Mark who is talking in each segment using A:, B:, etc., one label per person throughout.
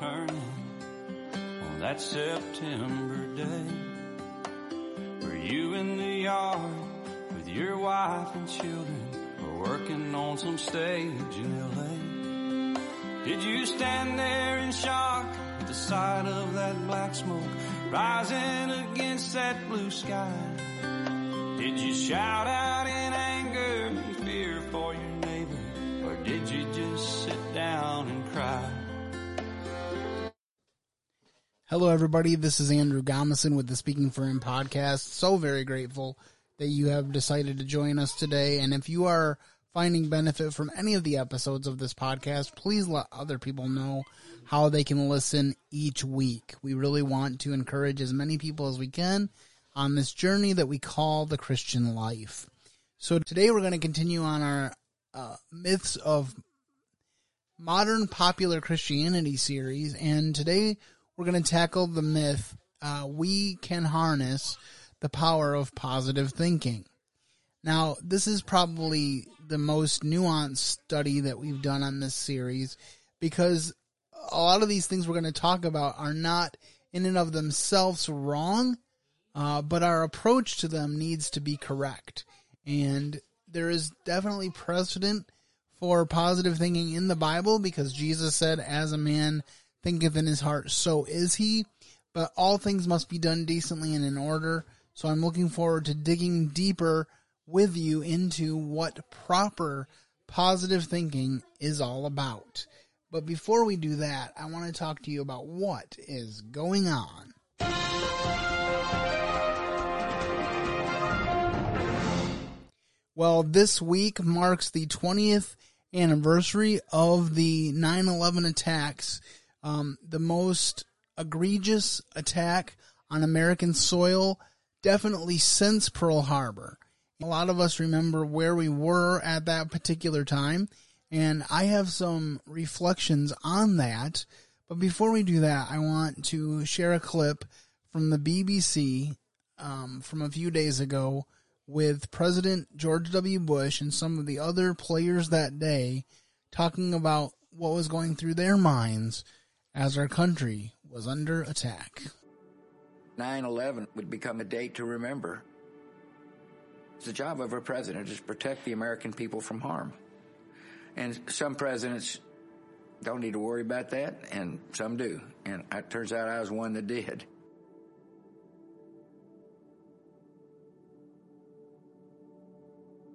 A: turning on that September day. Were you in the yard with your wife and children or working on some stage in LA? Did you stand there in shock at the sight of that black smoke rising against that blue sky? Did you shout out in anger and fear for your neighbor? Or did you just sit down and cry?
B: Hello, everybody. This is Andrew Gomison with the Speaking for Him podcast. So very grateful that you have decided to join us today. And if you are finding benefit from any of the episodes of this podcast, please let other people know how they can listen each week. We really want to encourage as many people as we can on this journey that we call the Christian life. So today we're going to continue on our uh, myths of modern popular Christianity series, and today we're going to tackle the myth uh, we can harness the power of positive thinking. Now, this is probably the most nuanced study that we've done on this series because a lot of these things we're going to talk about are not in and of themselves wrong, uh, but our approach to them needs to be correct. And there is definitely precedent for positive thinking in the Bible because Jesus said, as a man thinketh in his heart, so is he. But all things must be done decently and in order. So I'm looking forward to digging deeper with you into what proper positive thinking is all about. But before we do that, I want to talk to you about what is going on. Well, this week marks the 20th anniversary of the 9-11 attacks, um, the most egregious attack on American soil definitely since Pearl Harbor. A lot of us remember where we were at that particular time, and I have some reflections on that. But before we do that, I want to share a clip from the BBC um, from a few days ago with President George W. Bush and some of the other players that day talking about what was going through their minds as our country was under attack.
C: 9 11 would become a date to remember. It's the job of a president is to protect the American people from harm. And some presidents don't need to worry about that, and some do. And it turns out I was one that did.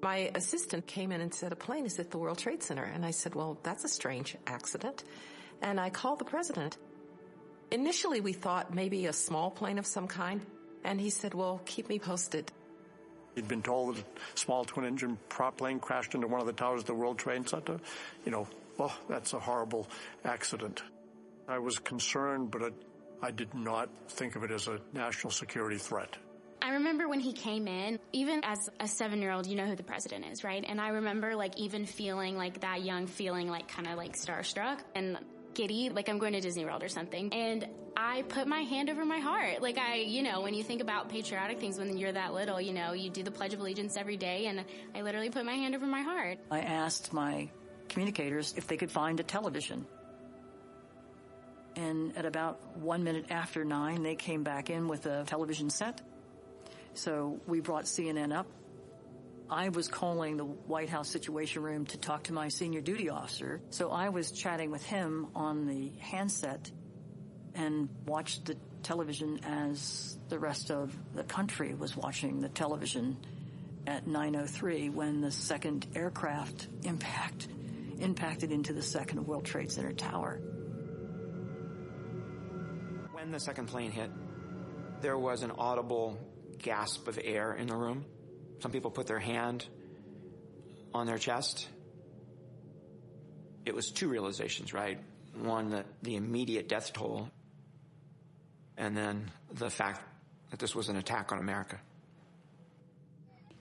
D: My assistant came in and said, a plane is at the World Trade Center. And I said, well, that's a strange accident. And I called the president. Initially, we thought maybe a small plane of some kind. And he said, well, keep me posted.
E: He'd been told that a small twin engine prop plane crashed into one of the towers of the World Trade Center. You know, oh, that's a horrible accident. I was concerned, but I did not think of it as a national security threat.
F: I remember when he came in, even as a seven year old, you know who the president is, right? And I remember like even feeling like that young feeling like kind of like starstruck and giddy, like I'm going to Disney World or something. And I put my hand over my heart. Like I, you know, when you think about patriotic things when you're that little, you know, you do the Pledge of Allegiance every day and I literally put my hand over my heart.
G: I asked my communicators if they could find a television. And at about one minute after nine, they came back in with a television set. So we brought CNN up. I was calling the White House Situation Room to talk to my senior duty officer. So I was chatting with him on the handset and watched the television as the rest of the country was watching the television at 903 when the second aircraft impact impacted into the second World Trade Center tower.
H: When the second plane hit, there was an audible gasp of air in the room. Some people put their hand on their chest. It was two realizations, right? One, that the immediate death toll, and then the fact that this was an attack on America.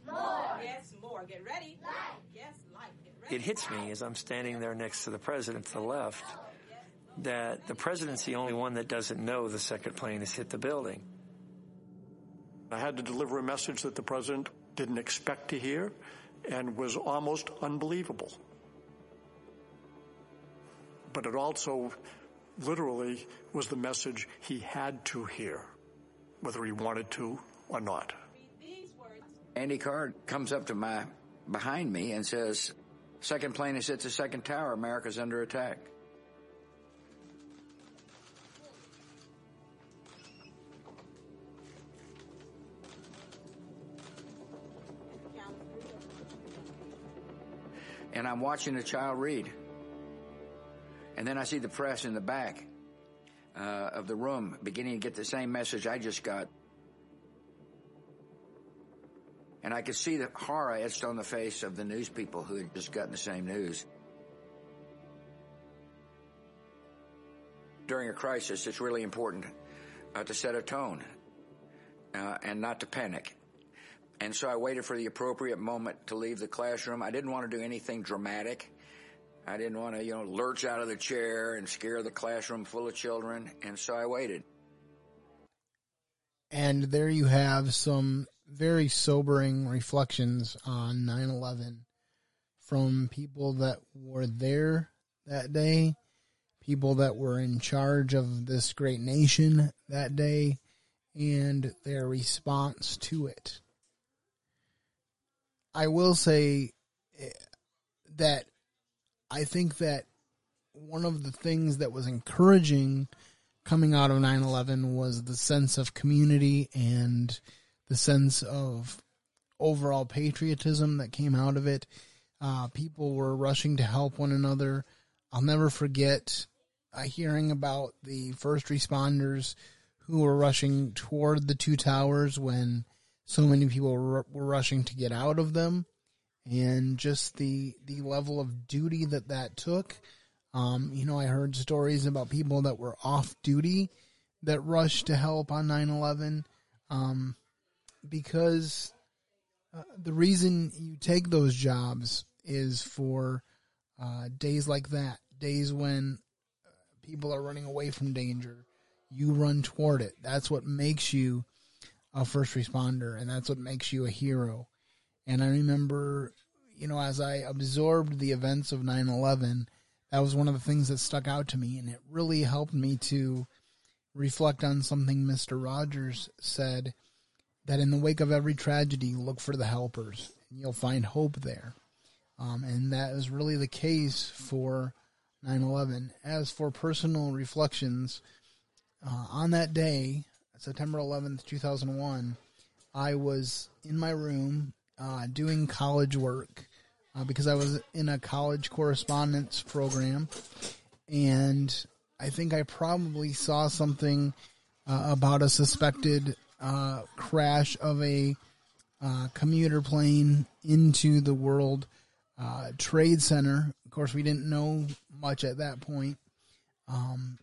I: More. Yes, more. Get ready. Life. Yes, life. Get ready.
J: It hits me as I'm standing there next to the president to the left that the president's the only one that doesn't know the second plane has hit the building.
E: I had to deliver a message that the president didn't expect to hear and was almost unbelievable. But it also literally was the message he had to hear, whether he wanted to or not.
C: Andy Card comes up to my behind me and says, Second plane has hit the second tower. America's under attack. And I'm watching the child read. And then I see the press in the back uh, of the room beginning to get the same message I just got. And I could see the horror etched on the face of the news people who had just gotten the same news. During a crisis, it's really important uh, to set a tone uh, and not to panic. And so I waited for the appropriate moment to leave the classroom. I didn't want to do anything dramatic. I didn't want to, you know, lurch out of the chair and scare the classroom full of children. And so I waited.
B: And there you have some very sobering reflections on 9 11 from people that were there that day, people that were in charge of this great nation that day, and their response to it. I will say eh, that I think that one of the things that was encouraging coming out of 9/11 was the sense of community and the sense of overall patriotism that came out of it. Uh, people were rushing to help one another. I'll never forget uh, hearing about the first responders who were rushing toward the two towers when so many people were, were rushing to get out of them and just the the level of duty that that took. Um, you know, I heard stories about people that were off duty that rushed to help on 9/11 um, because uh, the reason you take those jobs is for uh, days like that, days when uh, people are running away from danger. You run toward it. That's what makes you a first responder, and that's what makes you a hero. And I remember, you know, as I absorbed the events of 9 11, that was one of the things that stuck out to me. And it really helped me to reflect on something Mr. Rogers said that in the wake of every tragedy, look for the helpers, and you'll find hope there. Um, and that is really the case for 9 11. As for personal reflections, uh, on that day, September 11th, 2001, I was in my room uh, doing college work uh, because I was in a college correspondence program. And I think I probably saw something uh, about a suspected uh, crash of a uh, commuter plane into the World uh, Trade Center. Of course, we didn't know much at that point. Um,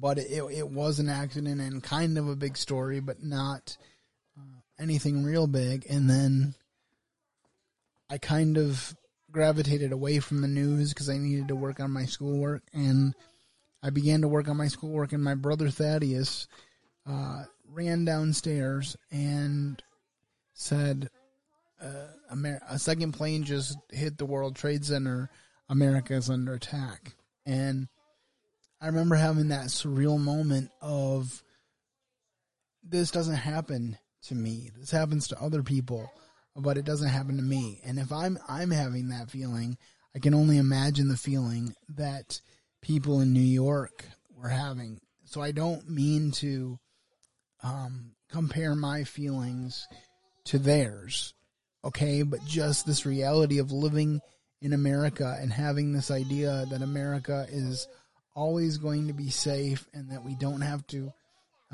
B: but it, it was an accident and kind of a big story, but not uh, anything real big. And then I kind of gravitated away from the news because I needed to work on my schoolwork, and I began to work on my schoolwork. And my brother Thaddeus uh, ran downstairs and said, uh, Amer- "A second plane just hit the World Trade Center. America is under attack." And I remember having that surreal moment of this doesn't happen to me. This happens to other people, but it doesn't happen to me. And if I'm I'm having that feeling, I can only imagine the feeling that people in New York were having. So I don't mean to um, compare my feelings to theirs, okay? But just this reality of living in America and having this idea that America is always going to be safe and that we don't have to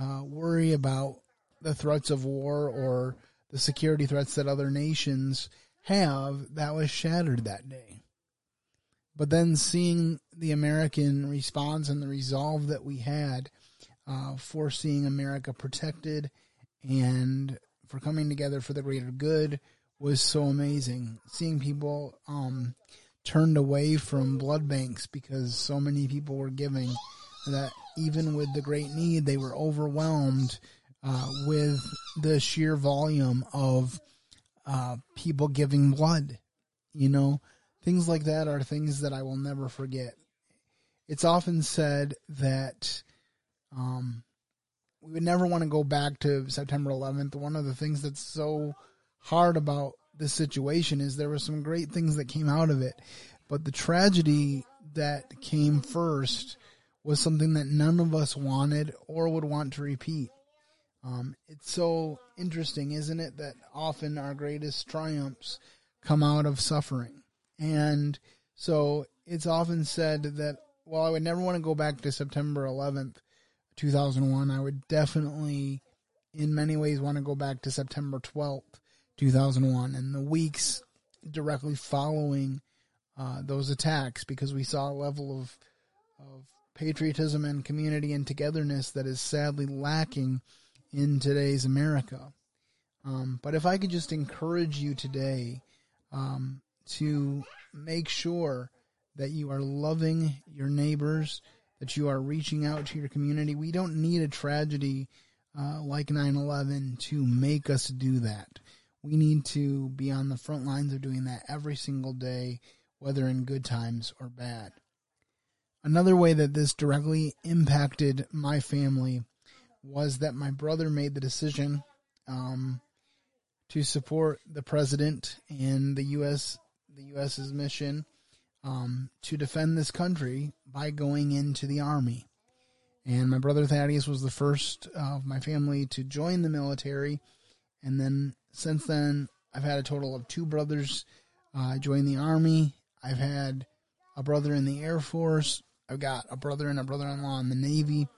B: uh, worry about the threats of war or the security threats that other nations have, that was shattered that day. But then seeing the American response and the resolve that we had uh, for seeing America protected and for coming together for the greater good was so amazing. Seeing people um, turned away from blood banks because so many people were giving that even with the great need, they were overwhelmed uh, with the sheer volume of uh, people giving blood. You know, things like that are things that I will never forget. it's often said that um, we would never want to go back to September 11th. One of the things that's so hard about this situation is there were some great things that came out of it, but the tragedy that came first was something that none of us wanted or would want to repeat. Um, it's so interesting, isn't it, that often our greatest triumphs come out of suffering. And so it's often said that, well, I would never want to go back to September 11th, 2001. I would definitely, in many ways, want to go back to September 12th, 2001, and the weeks directly following uh, those attacks because we saw a level of, of patriotism and community and togetherness that is sadly lacking in today's America. Um, but if I could just encourage you today um, to make sure that you are loving your neighbors, that you are reaching out to your community. We don't need a tragedy uh, like 9 11 to make us do that. We need to be on the front lines of doing that every single day, whether in good times or bad. Another way that this directly impacted my family was that my brother made the decision um, to support the president and the U.S. the U.S.'s mission um, to defend this country by going into the army. And my brother Thaddeus was the first of my family to join the military, and then since then I've had a total of two brothers uh, join the army. I've had a brother in the Air Force. I've got a brother and a brother-in-law in the Navy,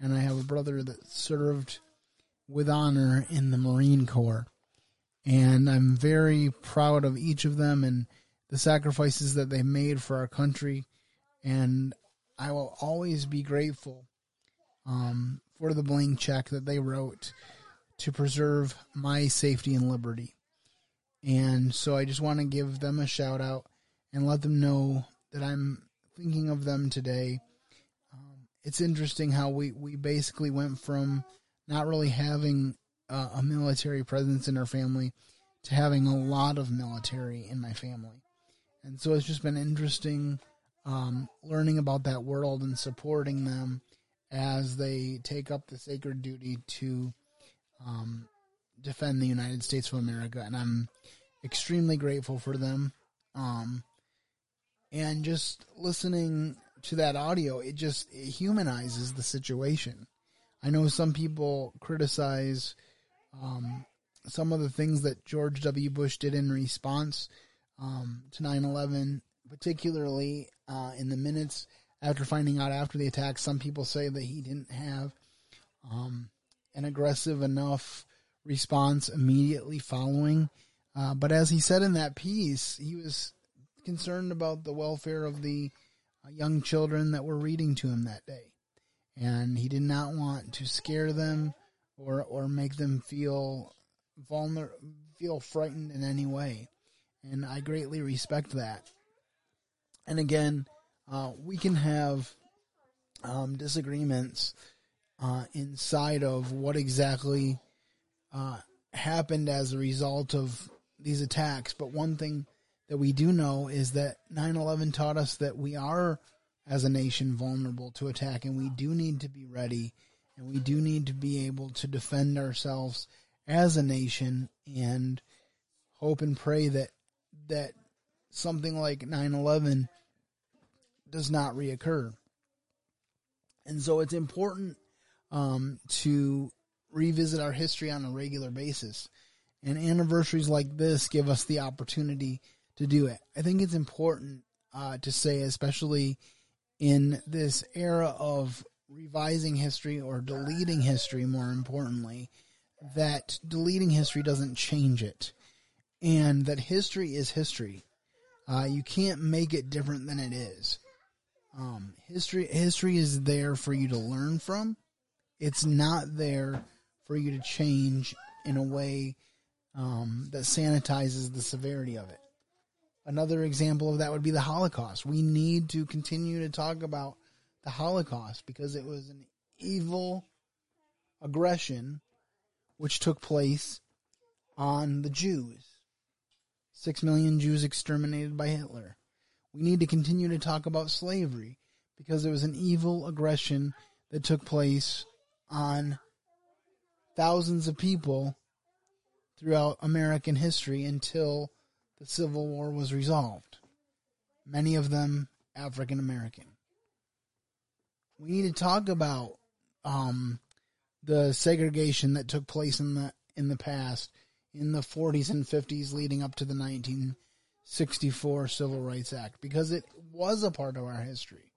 B: and I have a brother that served with honor in the Marine Corps and I'm very proud of each of them and the sacrifices that they made for our country. And I will always be grateful um, for the blank check that they wrote to preserve my safety and liberty. And so I just want to give them a shout out and let them know that I'm thinking of them today. Um, it's interesting how we, we basically went from not really having uh, a military presence in our family to having a lot of military in my family. And so it's just been interesting um, learning about that world and supporting them as they take up the sacred duty to um, defend the United States of America. And I'm extremely grateful for them. Um, and just listening to that audio, it just it humanizes the situation. I know some people criticize um, some of the things that George W. Bush did in response um, to 9 11, particularly uh, in the minutes after finding out after the attack. Some people say that he didn't have um, an aggressive enough response immediately following. Uh, but as he said in that piece, he was concerned about the welfare of the uh, young children that were reading to him that day. And he did not want to scare them or, or make them feel vulner feel frightened in any way, and I greatly respect that. And again, uh, we can have um, disagreements uh, inside of what exactly uh, happened as a result of these attacks. But one thing that we do know is that 9 11 taught us that we are, as a nation, vulnerable to attack, and we do need to be ready, and we do need to be able to defend ourselves as a nation and hope and pray that that something like 9/11 does not reoccur. And so it's important um, to revisit our history on a regular basis. And anniversaries like this give us the opportunity to do it. I think it's important uh, to say, especially in this era of revising history or deleting history, more importantly, that deleting history doesn't change it, and that history is history. Uh, you can't make it different than it is. Um, history history is there for you to learn from. It's not there for you to change in a way um, that sanitizes the severity of it. Another example of that would be the Holocaust. We need to continue to talk about the Holocaust because it was an evil aggression which took place on the Jews. Six million Jews exterminated by Hitler. We need to continue to talk about slavery because it was an evil aggression that took place on thousands of people throughout American history until the Civil War was resolved. Many of them African American. We need to talk about um, the segregation that took place in the in the past in the 40s and 50s leading up to the 1964 Civil Rights Act because it was a part of our history.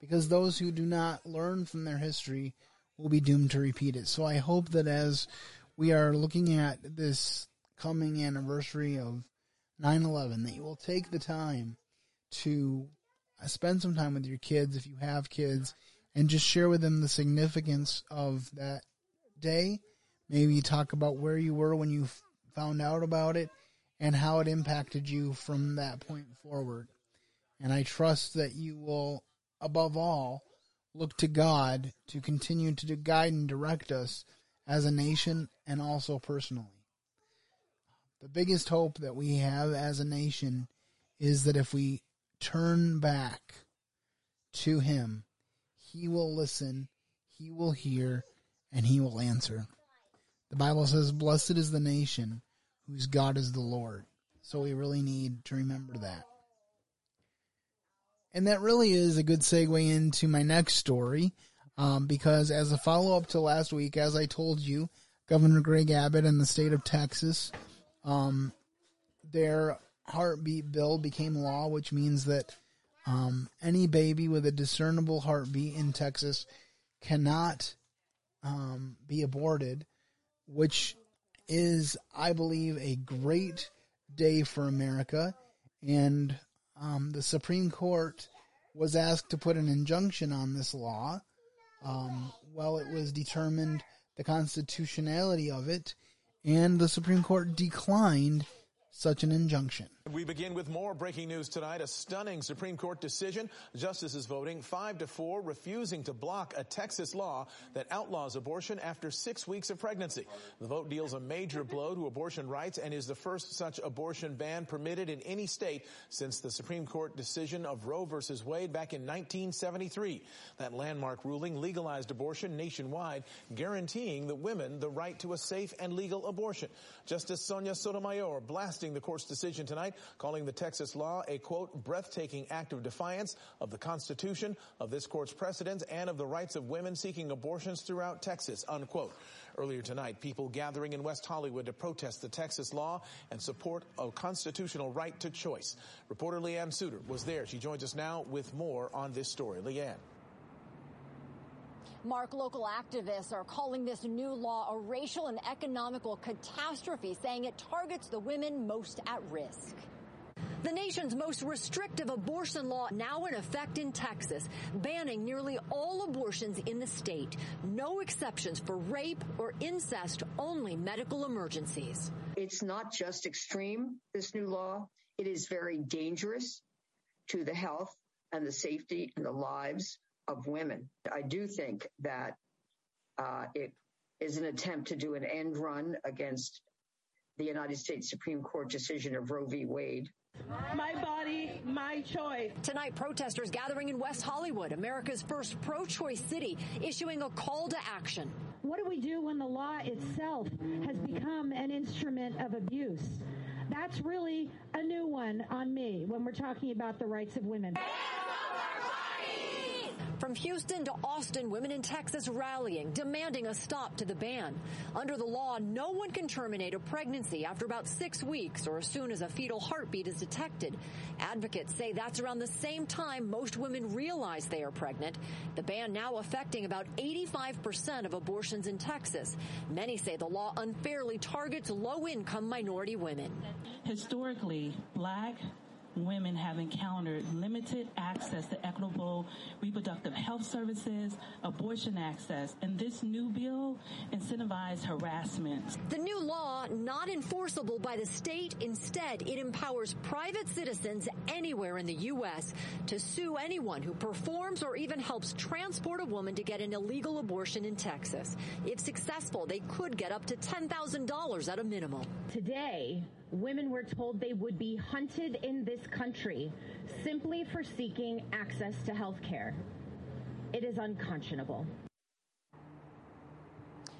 B: Because those who do not learn from their history will be doomed to repeat it. So I hope that as we are looking at this coming anniversary of 9/11 that you will take the time to spend some time with your kids if you have kids and just share with them the significance of that day. Maybe talk about where you were when you found out about it and how it impacted you from that point forward. And I trust that you will, above all, look to God to continue to guide and direct us as a nation and also personally. The biggest hope that we have as a nation is that if we turn back to Him, He will listen, He will hear, and He will answer. The Bible says, Blessed is the nation whose God is the Lord. So we really need to remember that. And that really is a good segue into my next story, um, because as a follow up to last week, as I told you, Governor Greg Abbott and the state of Texas, um, their heartbeat bill became law, which means that um, any baby with a discernible heartbeat in Texas cannot um, be aborted, which is, I believe, a great day for America. And um, the Supreme Court was asked to put an injunction on this law. Um, well, it was determined the constitutionality of it, and the Supreme Court declined such an injunction.
K: We begin with more breaking news tonight. A stunning Supreme Court decision. Justices voting five to four, refusing to block a Texas law that outlaws abortion after six weeks of pregnancy. The vote deals a major blow to abortion rights and is the first such abortion ban permitted in any state since the Supreme Court decision of Roe versus Wade back in 1973. That landmark ruling legalized abortion nationwide, guaranteeing the women the right to a safe and legal abortion. Justice Sonia Sotomayor blasting the court's decision tonight, calling the Texas law a quote, breathtaking act of defiance of the Constitution, of this court's precedents, and of the rights of women seeking abortions throughout Texas, unquote. Earlier tonight, people gathering in West Hollywood to protest the Texas law and support a constitutional right to choice. Reporter Leanne Suter was there. She joins us now with more on this story. Leanne.
L: Mark, local activists are calling this new law a racial and economical catastrophe, saying it targets the women most at risk. The nation's most restrictive abortion law now in effect in Texas, banning nearly all abortions in the state. No exceptions for rape or incest, only medical emergencies.
M: It's not just extreme, this new law. It is very dangerous to the health and the safety and the lives of women. I do think that uh, it is an attempt to do an end run against the United States Supreme Court decision of Roe v. Wade.
N: My body, my choice.
L: Tonight, protesters gathering in West Hollywood, America's first pro choice city, issuing a call to action.
N: What do we do when the law itself has become an instrument of abuse? That's really a new one on me when we're talking about the rights of women.
L: From Houston to Austin, women in Texas rallying, demanding a stop to the ban. Under the law, no one can terminate a pregnancy after about six weeks or as soon as a fetal heartbeat is detected. Advocates say that's around the same time most women realize they are pregnant. The ban now affecting about 85% of abortions in Texas. Many say the law unfairly targets low income minority women.
O: Historically, black, women have encountered limited access to equitable reproductive health services, abortion access, and this new bill incentivizes harassment.
L: The new law, not enforceable by the state, instead, it empowers private citizens anywhere in the U.S. to sue anyone who performs or even helps transport a woman to get an illegal abortion in Texas. If successful, they could get up to $10,000 at a minimum.
N: Today,
P: women were told they would be hunted in this country simply for seeking access to health care. It is unconscionable.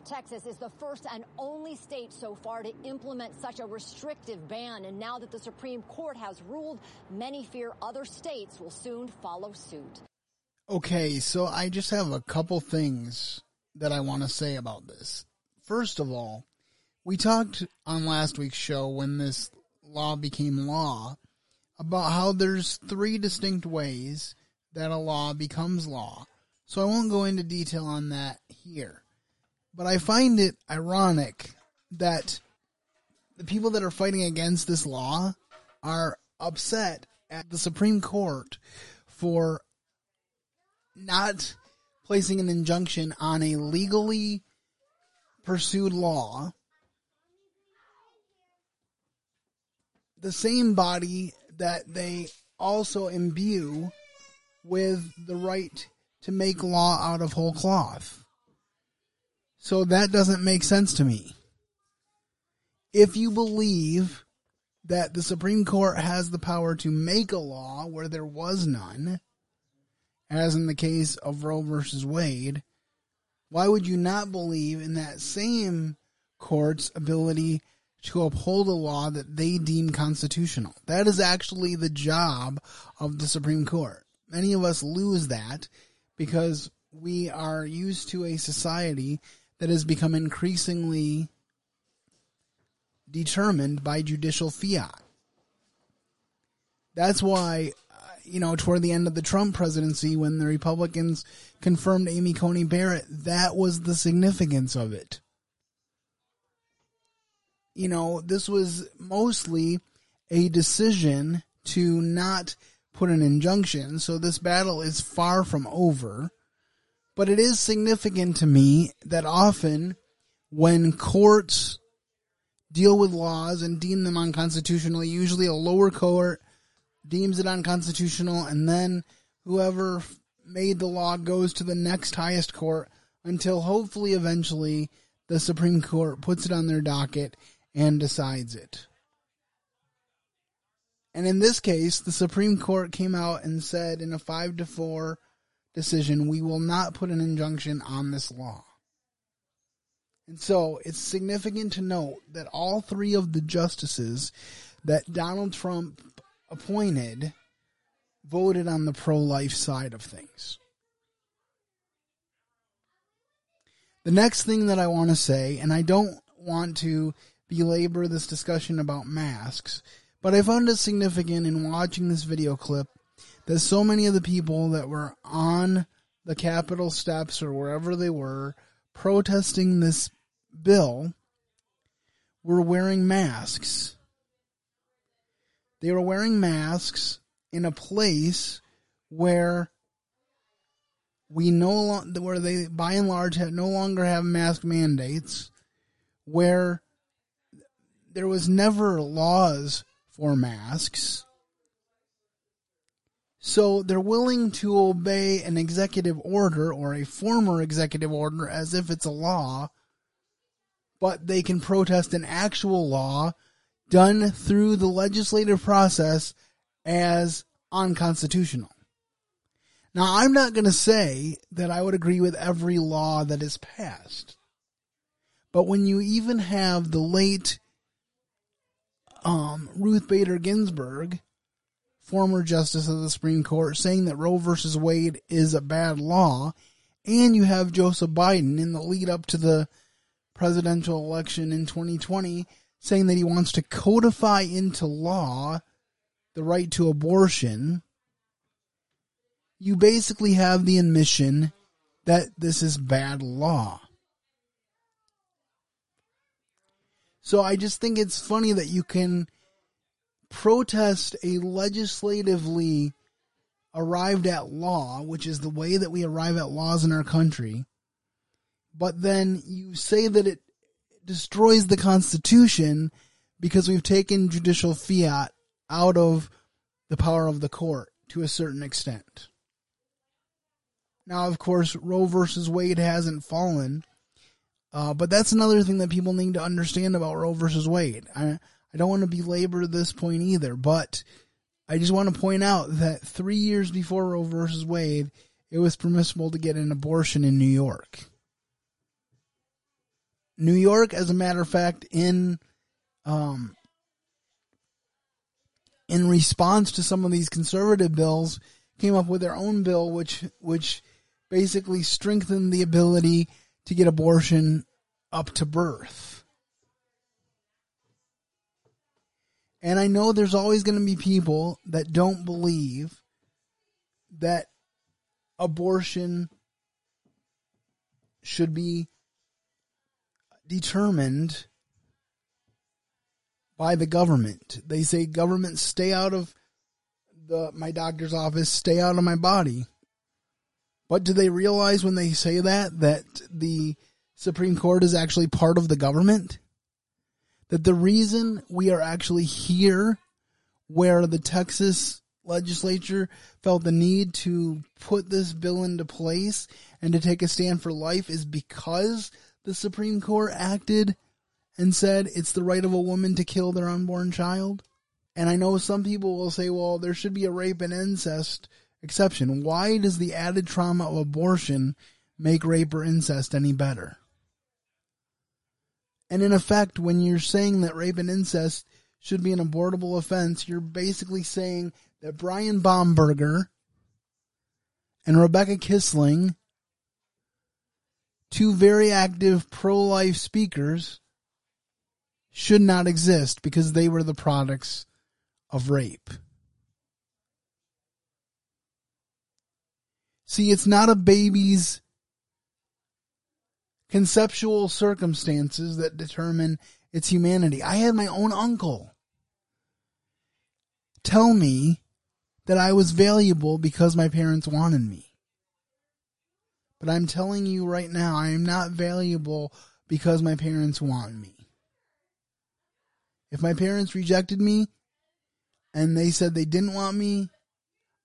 L: Texas is the first and only state so far to implement such a restrictive ban. And now that the Supreme Court has ruled, many fear other states will soon follow suit.
B: Okay, so I just have a couple things that I want to say about this. First of all, we talked on last week's show when this law became law about how there's three distinct ways that a law becomes law. So I won't go into detail on that here. But I find it ironic that the people that are fighting against this law are upset at the Supreme Court for not placing an injunction on a legally pursued law. The same body that they also imbue with the right to make law out of whole cloth. So that doesn't make sense to me. If you believe that the Supreme Court has the power to make a law where there was none, as in the case of Roe versus Wade, why would you not believe in that same court's ability to uphold a law that they deem constitutional? That is actually the job of the Supreme Court. Many of us lose that because we are used to a society that has become increasingly determined by judicial fiat. That's why, uh, you know, toward the end of the Trump presidency, when the Republicans confirmed Amy Coney Barrett, that was the significance of it. You know, this was mostly a decision to not put an injunction, so this battle is far from over. But it is significant to me that often when courts deal with laws and deem them unconstitutional, usually a lower court deems it unconstitutional and then whoever made the law goes to the next highest court until hopefully eventually the Supreme Court puts it on their docket and decides it. And in this case, the Supreme Court came out and said in a 5 to 4 decision, we will not put an injunction on this law. And so it's significant to note that all three of the justices that Donald Trump appointed voted on the pro life side of things. The next thing that I want to say, and I don't want to belabor this discussion about masks, but I found it significant in watching this video clip that so many of the people that were on the Capitol steps or wherever they were protesting this bill were wearing masks. They were wearing masks in a place where we no longer, where they by and large no longer have mask mandates, where there was never laws for masks so they're willing to obey an executive order or a former executive order as if it's a law, but they can protest an actual law done through the legislative process as unconstitutional. Now, I'm not going to say that I would agree with every law that is passed. But when you even have the late um, Ruth Bader Ginsburg former justice of the Supreme Court, saying that Roe versus Wade is a bad law, and you have Joseph Biden in the lead up to the presidential election in 2020 saying that he wants to codify into law the right to abortion, you basically have the admission that this is bad law. So I just think it's funny that you can protest a legislatively arrived at law, which is the way that we arrive at laws in our country, but then you say that it destroys the Constitution because we've taken judicial fiat out of the power of the court to a certain extent. Now, of course, Roe versus Wade hasn't fallen, uh, but that's another thing that people need to understand about Roe versus Wade. I, I don't want to belabor this point either, but I just want to point out that three years before Roe versus Wade, it was permissible to get an abortion in New York. New York, as a matter of fact, in um, in response to some of these conservative bills, came up with their own bill, which which basically strengthened the ability to get abortion up to birth. And I know there's always going to be people that don't believe that abortion should be determined by the government. They say government stay out of the my doctor's office, stay out of my body. But do they realize when they say that that the Supreme Court is actually part of the government? That the reason we are actually here where the Texas legislature felt the need to put this bill into place and to take a stand for life is because the Supreme Court acted and said it's the right of a woman to kill their unborn child. And I know some people will say, well, there should be a rape and incest exception. Why does the added trauma of abortion make rape or incest any better? And in effect, when you're saying that rape and incest should be an abortable offense, you're basically saying that Ryan Bomberger and Rebecca Kiessling, two very active pro life speakers, should not exist because they were the products of rape. See, it's not a baby's conceptual circumstances that determine its humanity. I had my own uncle tell me that I was valuable because my parents wanted me. But I'm telling you right now, I am not valuable because my parents want me. If my parents rejected me and they said they didn't want me,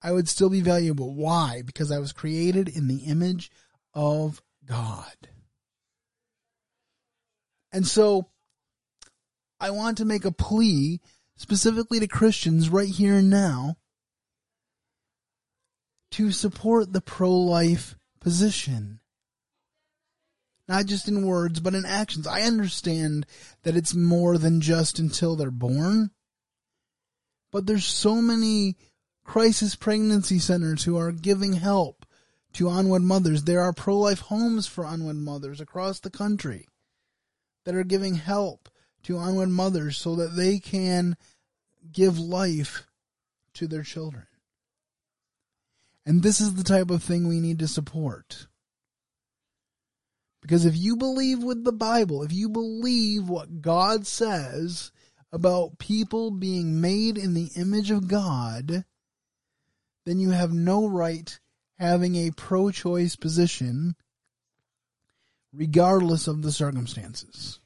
B: I would still be valuable. Why? Because I was created in the image of God. And so I want to make a plea specifically to Christians right here and now to support the pro life position not just in words, but in actions. I understand that it's more than just until they're born, but there's so many crisis pregnancy centers who are giving help to unwed mothers. There are pro life homes for unwed mothers across the country that are giving help to unwed mothers so that they can give life to their children. And this is the type of thing we need to support. Because if you believe with the Bible, if you believe what God says about people being made in the image of God, then you have no right having a pro choice position regardless of the circumstances.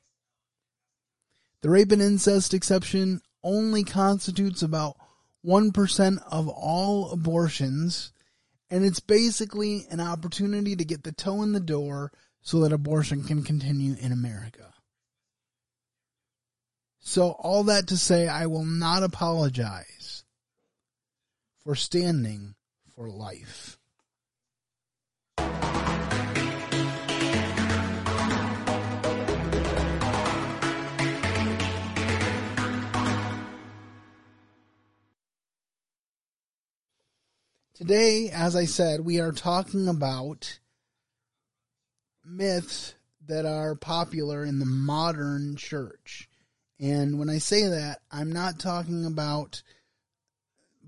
B: The rape and incest exception only constitutes about 1% of all abortions, and it's basically an opportunity to get the toe in the door so that abortion can continue in America. So, all that to say, I will not apologize for standing for life. Today, as I said, we are talking about myths that are popular in the modern church. And when I say that, I'm not talking about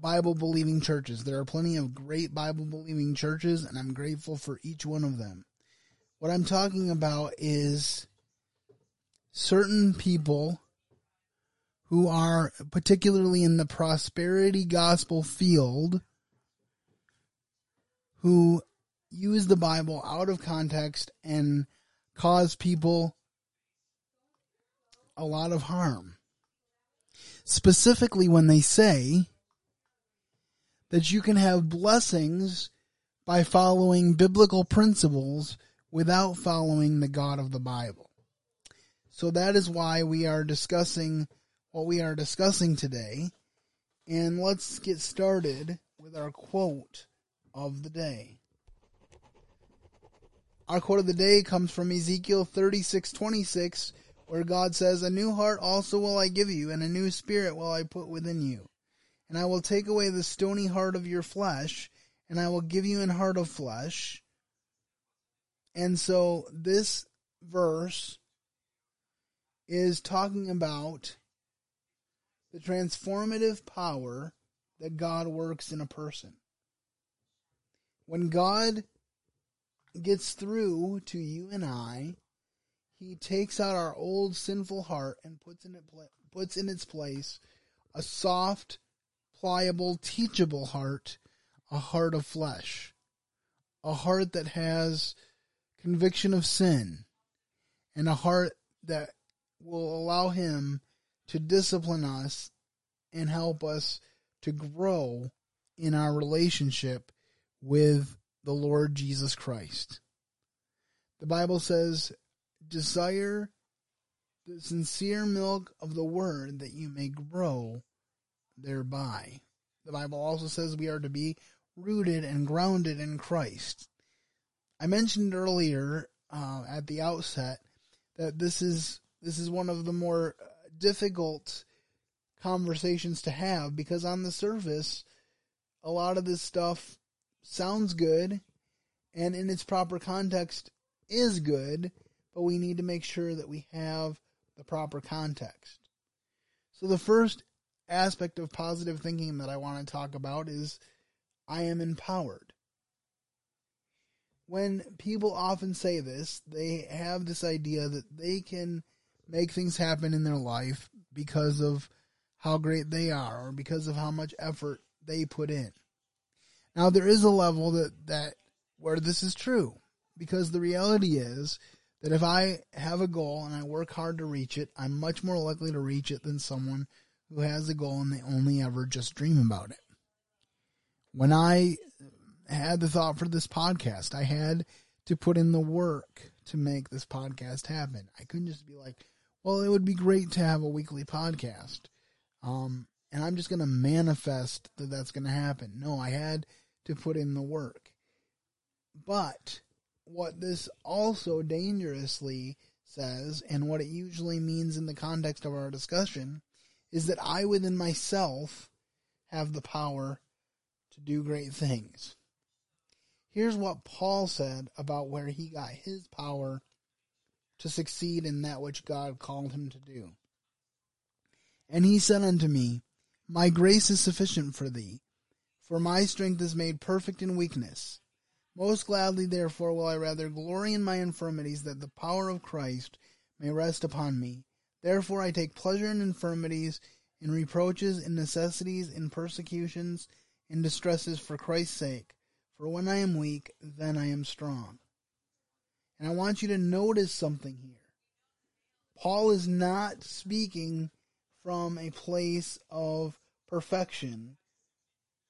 B: Bible believing churches. There are plenty of great Bible believing churches, and I'm grateful for each one of them. What I'm talking about is certain people who are particularly in the prosperity gospel field who use the Bible out of context and cause people a lot of harm. Specifically, when they say that you can have blessings by following biblical principles without following the God of the Bible. So that is why we are discussing what we are discussing today. And let's get started with our quote of the day. Our quote of the day comes from Ezekiel 36:26 where God says, "A new heart also will I give you, and a new spirit will I put within you. And I will take away the stony heart of your flesh, and I will give you an heart of flesh." And so this verse is talking about the transformative power that God works in a person. When God gets through to you and I, he takes out our old sinful heart and puts in it puts in its place a soft, pliable, teachable heart, a heart of flesh, a heart that has conviction of sin, and a heart that will allow him to discipline us and help us to grow in our relationship with the Lord Jesus Christ. The Bible says, desire the sincere milk of the word that you may grow thereby. The Bible also says we are to be rooted and grounded in Christ. I mentioned earlier uh, at the outset that this is this is one of the more difficult conversations to have because on the surface, a lot of this stuff sounds good and in its proper context is good, but we need to make sure that we have the proper context. So the first aspect of positive thinking that I want to talk about is I am empowered. When people often say this, they have this idea that they can make things happen in their life because of how great they are or because of how much effort they put in. Now there is a level that, that where this is true because the reality is that if I have a goal and I work hard to reach it, I'm much more likely to reach it than someone who has a goal and they only ever just dream about it. When I had the thought for this podcast, I had to put in the work to make this podcast happen. I couldn't just be like, well, it would be great to have a weekly podcast. Um, and I'm just going to manifest that that's going to happen. No, I had to put in the work. But what this also dangerously says, and what it usually means in the context of our discussion, is that I within myself have the power to do great things. Here's what Paul said about where he got his power to succeed in that which God called him to do. And he said unto me, My grace is sufficient for thee, for my strength is made perfect in weakness. Most gladly, therefore, will I rather glory in my infirmities, that the power of Christ may rest upon me. Therefore, I take pleasure in infirmities, in reproaches, in necessities, in persecutions, in distresses for Christ's sake. For when I am weak, then I am strong. And I want you to notice something here. Paul is not speaking from a place of perfection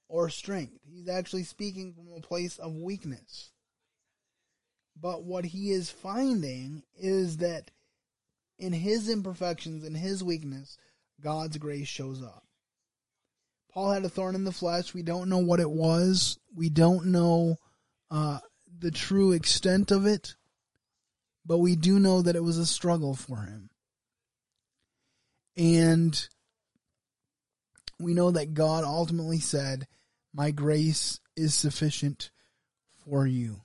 B: or strength. He's actually speaking from a place of weakness. But what he is finding is that in his imperfections, in his weakness, God's grace shows up. Paul had a thorn in the flesh. We don't know what it was. We don't know uh, the true extent of it, but we do know that it was a struggle for him. And we know that God ultimately said, My grace is sufficient for you.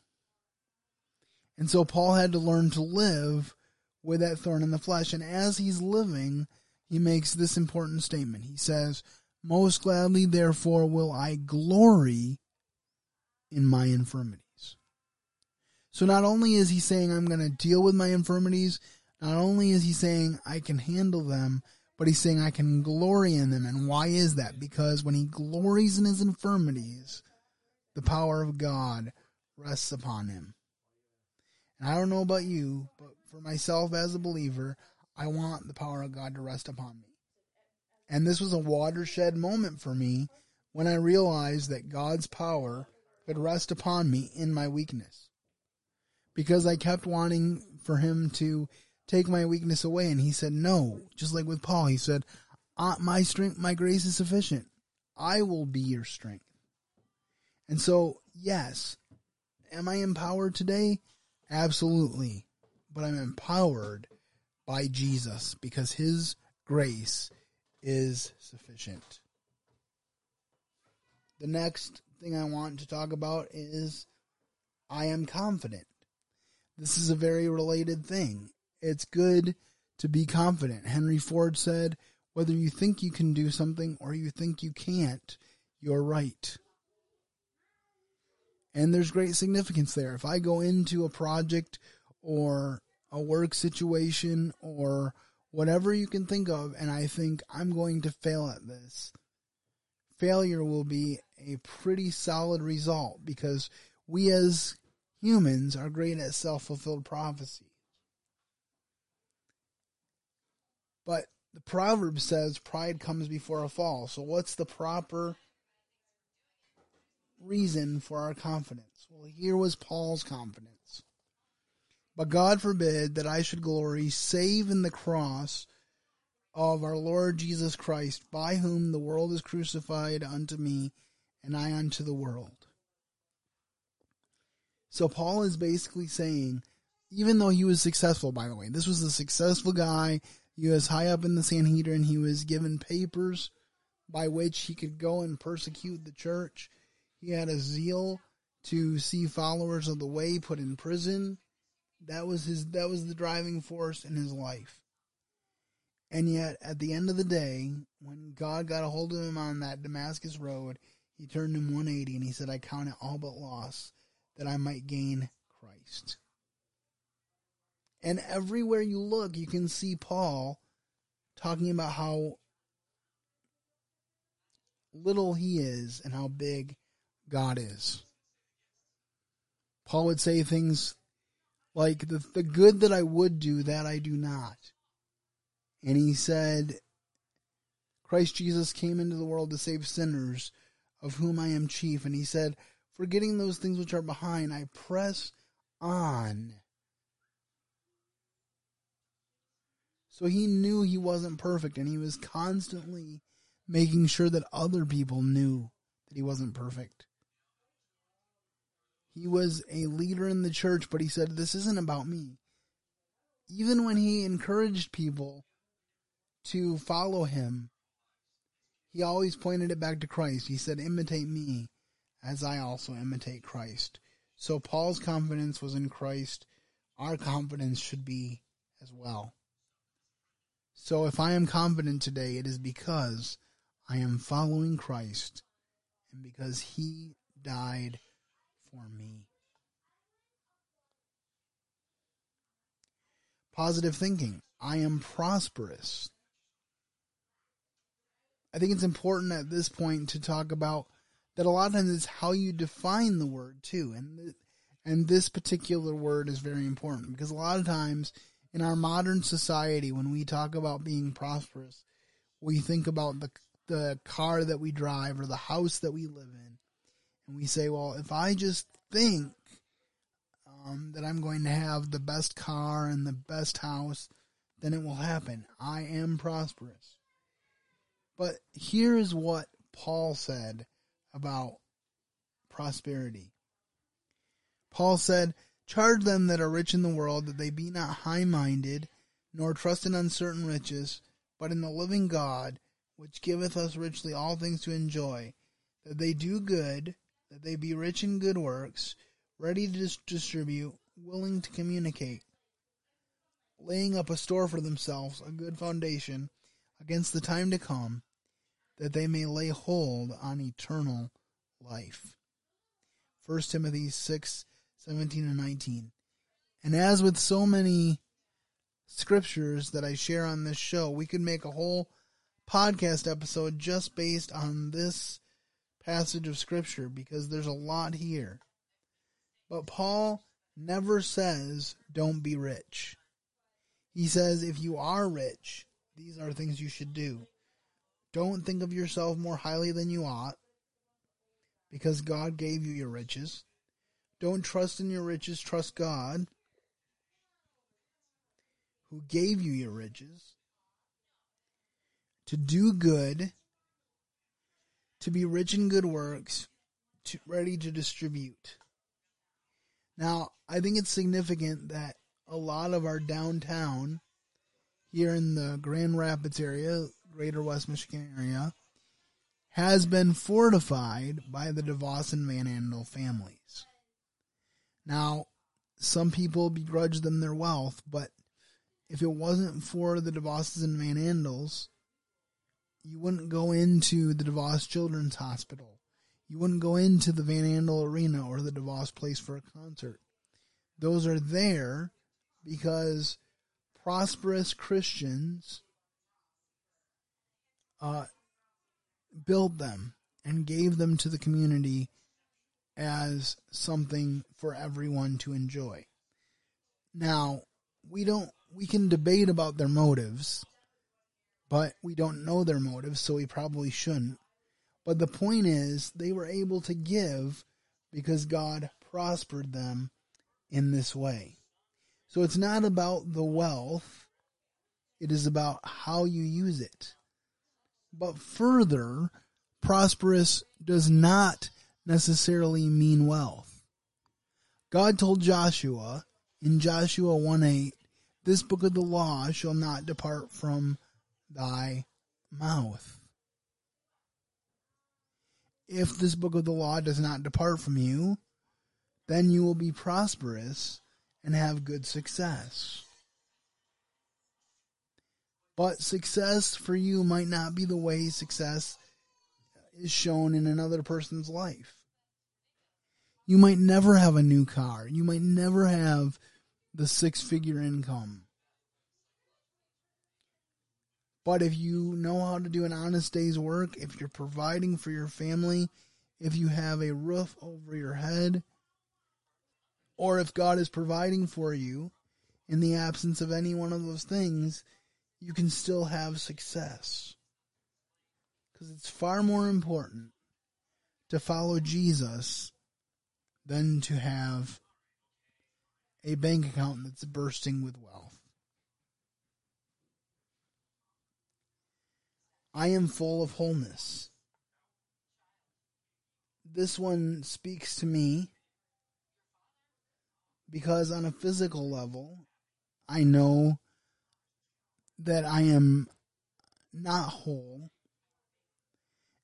B: And so Paul had to learn to live with that thorn in the flesh. And as he's living, he makes this important statement. He says, Most gladly, therefore, will I glory in my infirmities. So not only is he saying, I'm going to deal with my infirmities, not only is he saying, I can handle them, but he's saying I can glory in them. And why is that? Because when he glories in his infirmities, the power of God rests upon him. And I don't know about you, but for myself as a believer, I want the power of God to rest upon me. And this was a watershed moment for me when I realized that God's power could rest upon me in my weakness. Because I kept wanting for him to take my weakness away. And he said, no, just like with Paul, he said, uh, my strength, my grace is sufficient. I will be your strength. And so, yes, am I empowered today? Absolutely. But I'm empowered by Jesus because his grace is sufficient. The next thing I want to talk about is I am confident. This is a very related thing. It's good to be confident. Henry Ford said, whether you think you can do something or you think you can't, you're right. And there's great significance there. If I go into a project or a work situation or whatever you can think of and I think I'm going to fail at this, failure will be a pretty solid result because we as humans are great at self fulfilled prophecy. But the proverb says pride comes before a fall. So, what's the proper reason for our confidence? Well, here was Paul's confidence. But God forbid that I should glory save in the cross of our Lord Jesus Christ, by whom the world is crucified unto me, and I unto the world. So Paul is basically saying, even though he was successful, by the way, this was a successful guy. He was high up in the Sanhedrin. He was given papers by which he could go and persecute the church. He had a zeal to see followers of the way put in prison. That was his that was the driving force in his life. And yet at the end of the day, when God got a hold of him on that Damascus road, he turned him 180 and he said, I count it all but loss that I might gain Christ. And everywhere you look, you can see Paul talking about how little he is and how big God is. Paul would say things like, the, the good that I would do, that I do not. And he said, Christ Jesus came into the world to save sinners, of whom I am chief. And he said, Forgetting those things which are behind, I press on. So he knew he wasn't perfect, and he was constantly making sure that other people knew that he wasn't perfect. He was a leader in the church, but he said, This isn't about me. Even when he encouraged people to follow him, he always pointed it back to Christ. He said, Imitate me as I also imitate Christ. So Paul's confidence was in Christ. Our confidence should be as well. So if I am confident today, it is because I am following Christ and because he died for me. Positive thinking. I am prosperous. I think it's important at this point to talk about that a lot of times it's how you define the word too, and and this particular word is very important because a lot of times in our modern society, when we talk about being prosperous, we think about the the car that we drive or the house that we live in, and we say, well, if I just think um, that I'm going to have the best car and the best house, then it will happen. I am prosperous. But here is what Paul said about prosperity. Paul said, Charge them that are rich in the world that they be not high minded, nor trust in uncertain riches, but in the living God, which giveth us richly all things to enjoy, that they do good, that they be rich in good works, ready to distribute, willing to communicate, laying up a store for themselves, a good foundation, against the time to come, that they may lay hold on eternal life. 1 Timothy 6, 17 and 19. And as with so many scriptures that I share on this show, we could make a whole podcast episode just based on this passage of scripture because there's a lot here. But Paul never says, don't be rich. He says, if you are rich, these are things you should do. Don't think of yourself more highly than you ought, because God gave you your riches. Don't trust in your riches, trust God, who gave you your riches. to do good, to be rich in good works, to, ready to distribute. Now, I think it's significant that a lot of our downtown here in the Grand Rapids area, greater West Michigan area, has been fortified by the DeVos and Van Andel families. Now, some people begrudge them their wealth, but if it wasn't for the DeVosses and Van Andels, you wouldn't go into the DeVos Children's Hospital. You wouldn't go into the Van Andel Arena or the DeVos Place for a concert. Those are there because prosperous Christians uh, built them and gave them to the community as something for everyone to enjoy. Now, we don't we can debate about their motives, but we don't know their motives, so we probably shouldn't. But the point is they were able to give because God prospered them in this way. So it's not about the wealth, it is about how you use it. But further, prosperous does not necessarily mean wealth. God told Joshua in Joshua 1 8, This book of the law shall not depart from thy mouth. If this book of the law does not depart from you, then you will be prosperous and have good success. But success for you might not be the way success is shown in another person's life. You might never have a new car. You might never have the six figure income. But if you know how to do an honest day's work, if you're providing for your family, if you have a roof over your head, or if God is providing for you in the absence of any one of those things, you can still have success. Because it's far more important to follow Jesus than to have a bank account that's bursting with wealth. I am full of wholeness. This one speaks to me because on a physical level, I know that I am not whole.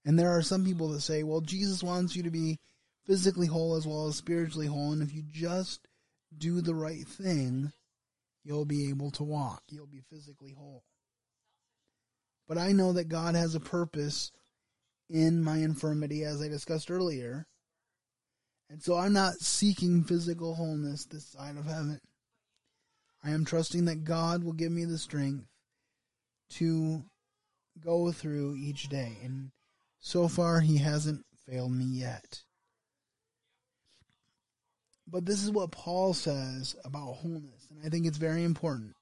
B: And there are some people that say, well, Jesus wants you to be physically whole as well as spiritually whole. And if you just do the right thing, you'll be able to walk. You'll be physically whole. But I know that God has a purpose in my infirmity, as I discussed earlier. And so I'm not seeking physical wholeness this side of heaven. I am trusting that God will give me the strength to go through each day. And so far, He hasn't failed me yet. But this is what Paul says about wholeness, and I think it's very important.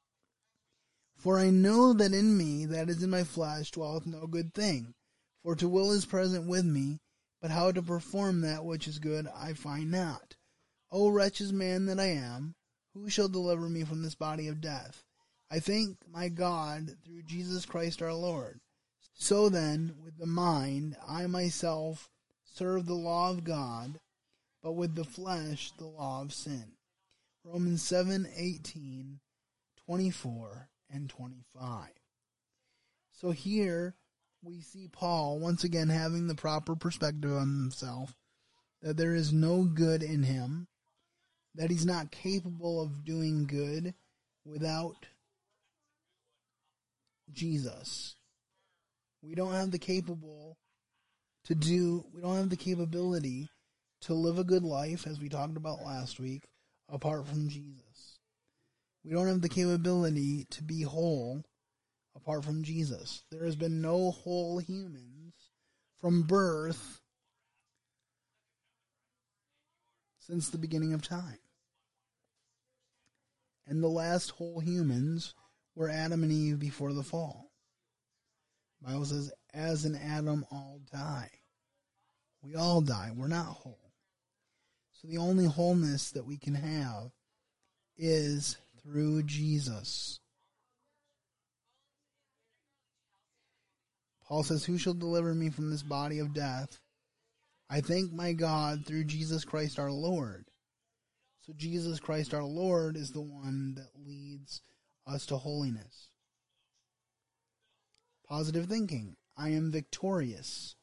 B: For I know that in me, that is in my flesh, dwelleth no good thing. For to will is present with me, but how to perform that which is good I find not. O wretched man that I am, who shall deliver me from this body of death? I thank my God through Jesus Christ our Lord. So then, with the mind, I myself serve the law of God, but with the flesh, the law of sin. Romans 7 18, 24, and 25. So here, we see Paul once again having the proper perspective on himself that there is no good in him, that he's not capable of doing good without Jesus. We don't have the capable to do, we don't have the capability to live a good life, as we talked about last week, apart from Jesus. We don't have the capability to be whole apart from Jesus. There has been no whole humans from birth since the beginning of time. And the last whole humans were Adam and Eve before the fall. Bible says, as in Adam all die. We all die. We're not whole. So the only wholeness that we can have is through Jesus. Paul says, Who shall deliver me from this body of death? I thank my God through Jesus Christ our Lord. So Jesus Christ our Lord is the one that leads us to holiness. Positive thinking. I am victorious.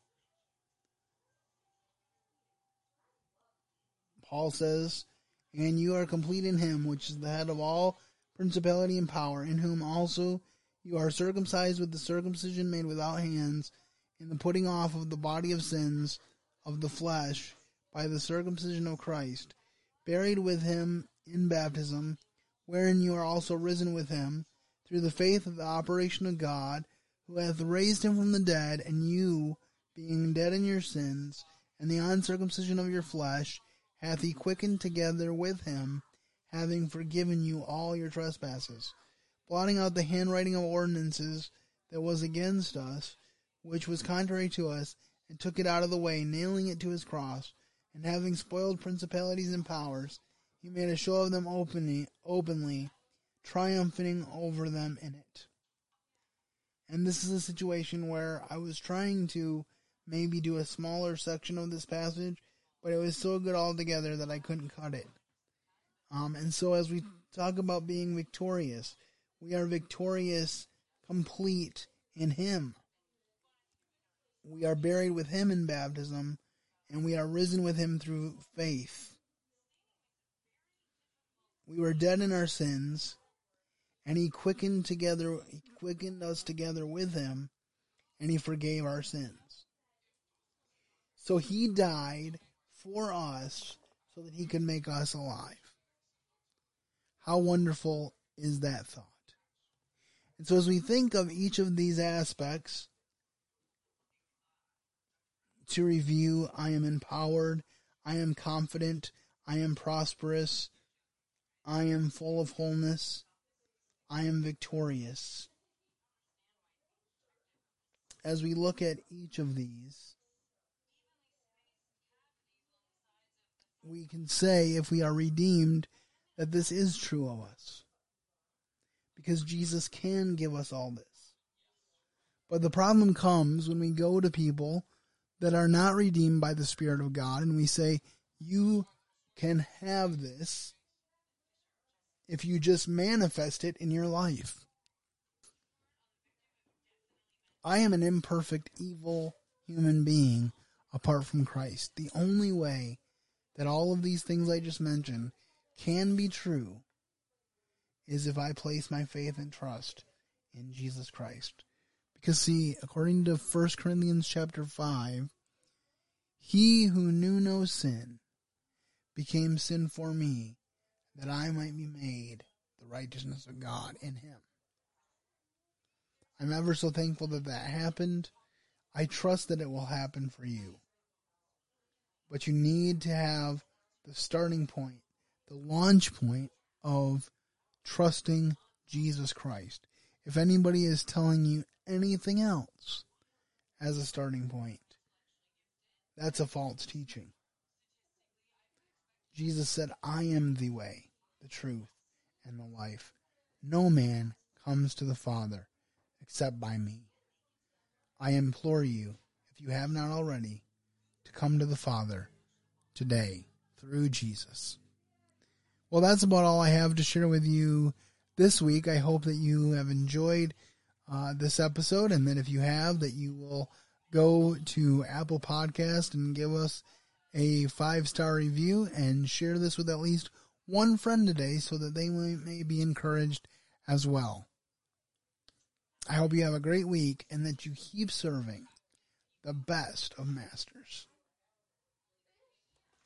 B: Paul says, And you are complete in him, which is the head of all principality and power, in whom also you are circumcised with the circumcision made without hands, in the putting off of the body of sins of the flesh by the circumcision of Christ, buried with him in baptism, wherein you are also risen with him, through the faith of the operation of God, who hath raised him from the dead, and you, being dead in your sins, and the uncircumcision of your flesh, hath he quickened together with him, having forgiven you all your trespasses, blotting out the handwriting of ordinances that was against us, which was contrary to us, and took it out of the way, nailing it to his cross, and having spoiled principalities and powers, he made a show of them openly, openly, triumphing over them in it. And this is a situation where I was trying to maybe do a smaller section of this passage, but it was so good altogether that I couldn't cut it. Um, and so as we talk about being victorious, we are victorious, complete in Him. We are buried with Him in baptism, and we are risen with Him through faith. We were dead in our sins, and He quickened together. He quickened us together with Him, and He forgave our sins. So He died for us so that He can make us alive. How wonderful is that thought? And so, as we think of each of these aspects, to review, I am empowered, I am confident, I am prosperous, I am full of wholeness, I am victorious. As we look at each of these, we can say, if we are redeemed, that this is true of us. Because Jesus can give us all this. But the problem comes when we go to people that are not redeemed by the Spirit of God and we say, You can have this if you just manifest it in your life. I am an imperfect, evil human being apart from Christ. The only way that all of these things I just mentioned can be true is if I place my faith and trust in Jesus Christ. Because see, according to 1 Corinthians chapter 5, he who knew no sin became sin for me, that I might be made the righteousness of God in him. I'm ever so thankful that that happened. I trust that it will happen for you. But you need to have the starting point the launch point of trusting Jesus Christ. If anybody is telling you anything else as a starting point, that's a false teaching. Jesus said, I am the way, the truth, and the life. No man comes to the Father except by me. I implore you, if you have not already, to come to the Father today through Jesus. Well, that's about all I have to share with you this week. I hope that you have enjoyed uh, this episode, and that if you have, that you will go to Apple Podcast and give us a five star review and share this with at least one friend today, so that they may, may be encouraged as well. I hope you have a great week and that you keep serving the best of masters.